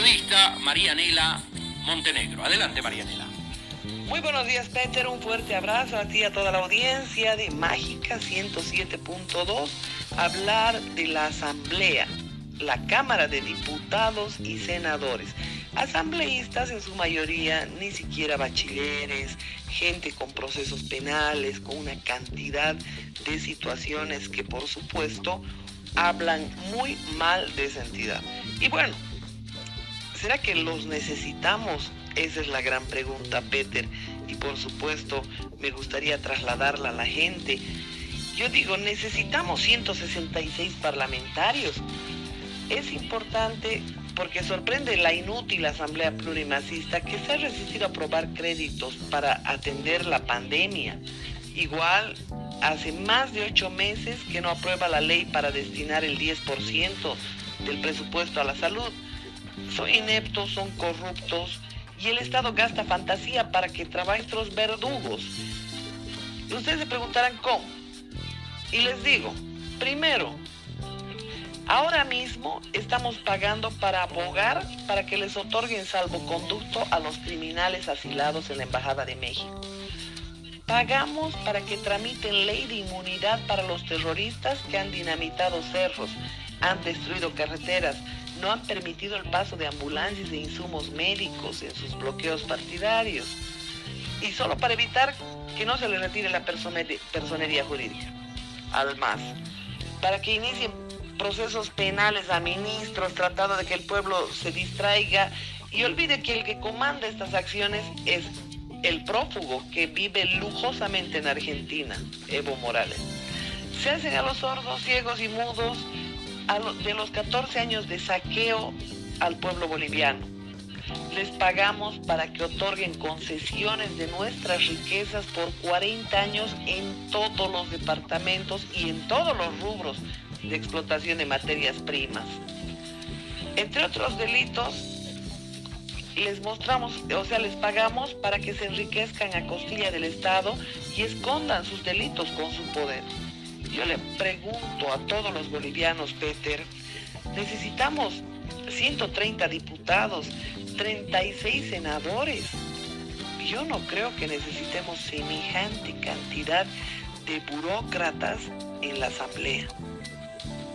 periodista Marianela Montenegro. Adelante, Marianela. Muy buenos días, Peter. Un fuerte abrazo a ti y a toda la audiencia de Mágica 107.2. Hablar de la Asamblea, la Cámara de Diputados y Senadores. Asambleístas en su mayoría, ni siquiera bachilleres, gente con procesos penales, con una cantidad de situaciones que por supuesto hablan muy mal de esa entidad. Y bueno, ¿será que los necesitamos? Esa es la gran pregunta, Peter. Y por supuesto, me gustaría trasladarla a la gente. Yo digo, necesitamos 166 parlamentarios. Es importante porque sorprende la inútil Asamblea Plurimacista que se ha resistido a aprobar créditos para atender la pandemia. Igual, hace más de ocho meses que no aprueba la ley para destinar el 10% del presupuesto a la salud. Son ineptos, son corruptos y el Estado gasta fantasía para que trabajen otros verdugos. Y ustedes se preguntarán cómo. Y les digo, primero, ahora mismo estamos pagando para abogar para que les otorguen salvoconducto a los criminales asilados en la Embajada de México. Pagamos para que tramiten ley de inmunidad para los terroristas que han dinamitado cerros, han destruido carreteras, no han permitido el paso de ambulancias e insumos médicos en sus bloqueos partidarios. Y solo para evitar que no se les retire la personería jurídica al MAS. Para que inicien procesos penales a ministros, tratando de que el pueblo se distraiga y olvide que el que comanda estas acciones es el prófugo que vive lujosamente en Argentina, Evo Morales. Se hacen a los sordos, ciegos y mudos de los 14 años de saqueo al pueblo boliviano. Les pagamos para que otorguen concesiones de nuestras riquezas por 40 años en todos los departamentos y en todos los rubros de explotación de materias primas. Entre otros delitos, les mostramos, o sea, les pagamos para que se enriquezcan a costilla del Estado y escondan sus delitos con su poder. Yo le pregunto a todos los bolivianos, Peter, necesitamos 130 diputados, 36 senadores. Yo no creo que necesitemos semejante cantidad de burócratas en la asamblea.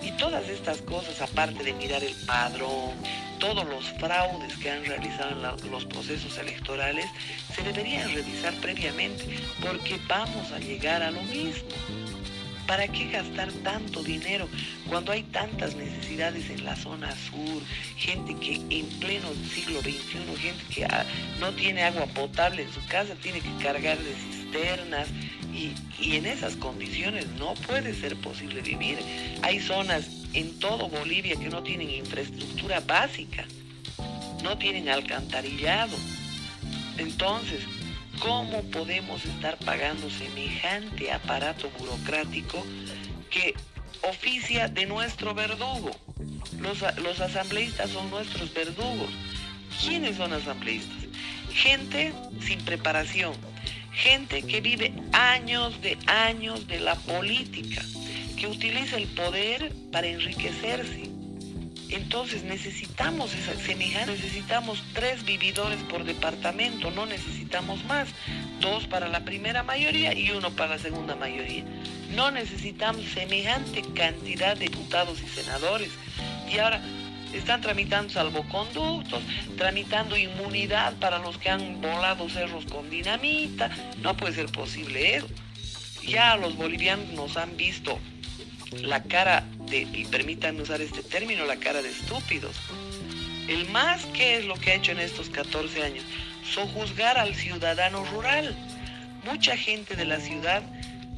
Y todas estas cosas, aparte de mirar el padrón, todos los fraudes que han realizado en los procesos electorales, se deberían revisar previamente, porque vamos a llegar a lo mismo. ¿Para qué gastar tanto dinero cuando hay tantas necesidades en la zona sur? Gente que en pleno siglo XXI, gente que ah, no tiene agua potable en su casa, tiene que cargar de cisternas y, y en esas condiciones no puede ser posible vivir. Hay zonas en todo Bolivia que no tienen infraestructura básica, no tienen alcantarillado. Entonces, ¿Cómo podemos estar pagando semejante aparato burocrático que oficia de nuestro verdugo? Los, asambleístas son nuestros verdugos. ¿Quiénes son asambleístas? Gente sin preparación, gente que vive años de años de la política, que utiliza el poder para enriquecerse entonces necesitamos esa semejante, necesitamos tres vividores por departamento, no necesitamos más, dos para la primera mayoría y uno para la segunda mayoría. No necesitamos semejante cantidad de diputados y senadores. Y ahora están tramitando salvoconductos, tramitando inmunidad para los que han volado cerros con dinamita. No puede ser posible eso. Ya los bolivianos nos han visto la cara de, y permítanme usar este término, la cara de estúpidos. El más que es lo que ha hecho en estos 14 años, sojuzgar al ciudadano rural. Mucha gente de la ciudad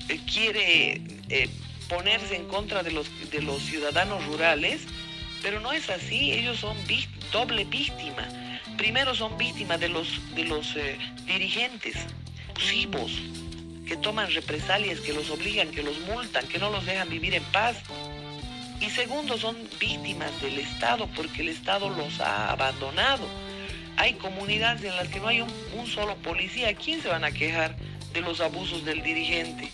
eh, quiere eh, ponerse en contra de los, de los ciudadanos rurales, pero no es así, ellos son doble víctima. Primero son víctimas de los, de los eh, dirigentes abusivos, que toman represalias, que los obligan, que los multan, que no los dejan vivir en paz. Y segundo, son víctimas del Estado porque el Estado los ha abandonado. Hay comunidades en las que no hay un, solo policía. ¿Quién se van a quejar de los abusos del dirigente?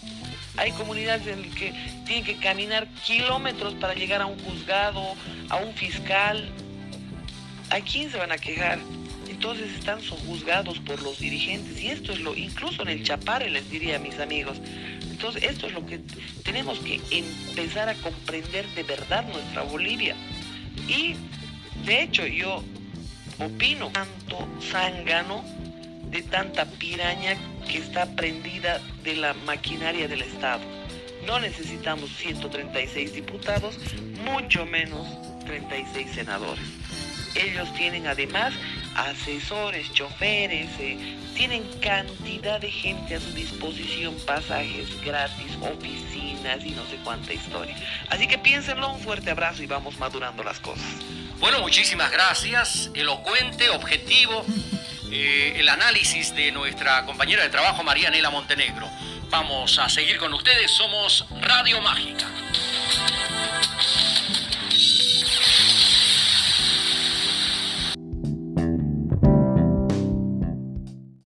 Hay comunidades en las que tienen que caminar kilómetros para llegar a un juzgado, a un fiscal. ¿A quién se van a quejar? Entonces están sojuzgados por los dirigentes y esto es lo, incluso en el Chapare les diría a mis amigos. Entonces esto es lo que tenemos que empezar a comprender de verdad nuestra Bolivia. Y de hecho yo opino tanto zángano de tanta piraña que está prendida de la maquinaria del Estado. No necesitamos 136 diputados, mucho menos 36 senadores. Ellos tienen además asesores, choferes, eh, tienen cantidad de gente a su disposición, pasajes gratis, oficinas y no sé cuánta historia. Así que piénsenlo, un fuerte abrazo y vamos madurando las cosas. Bueno, muchísimas gracias. Elocuente, objetivo, eh, el análisis de nuestra compañera de trabajo, María Nela Montenegro. Vamos a seguir con ustedes, somos Radio Mágica.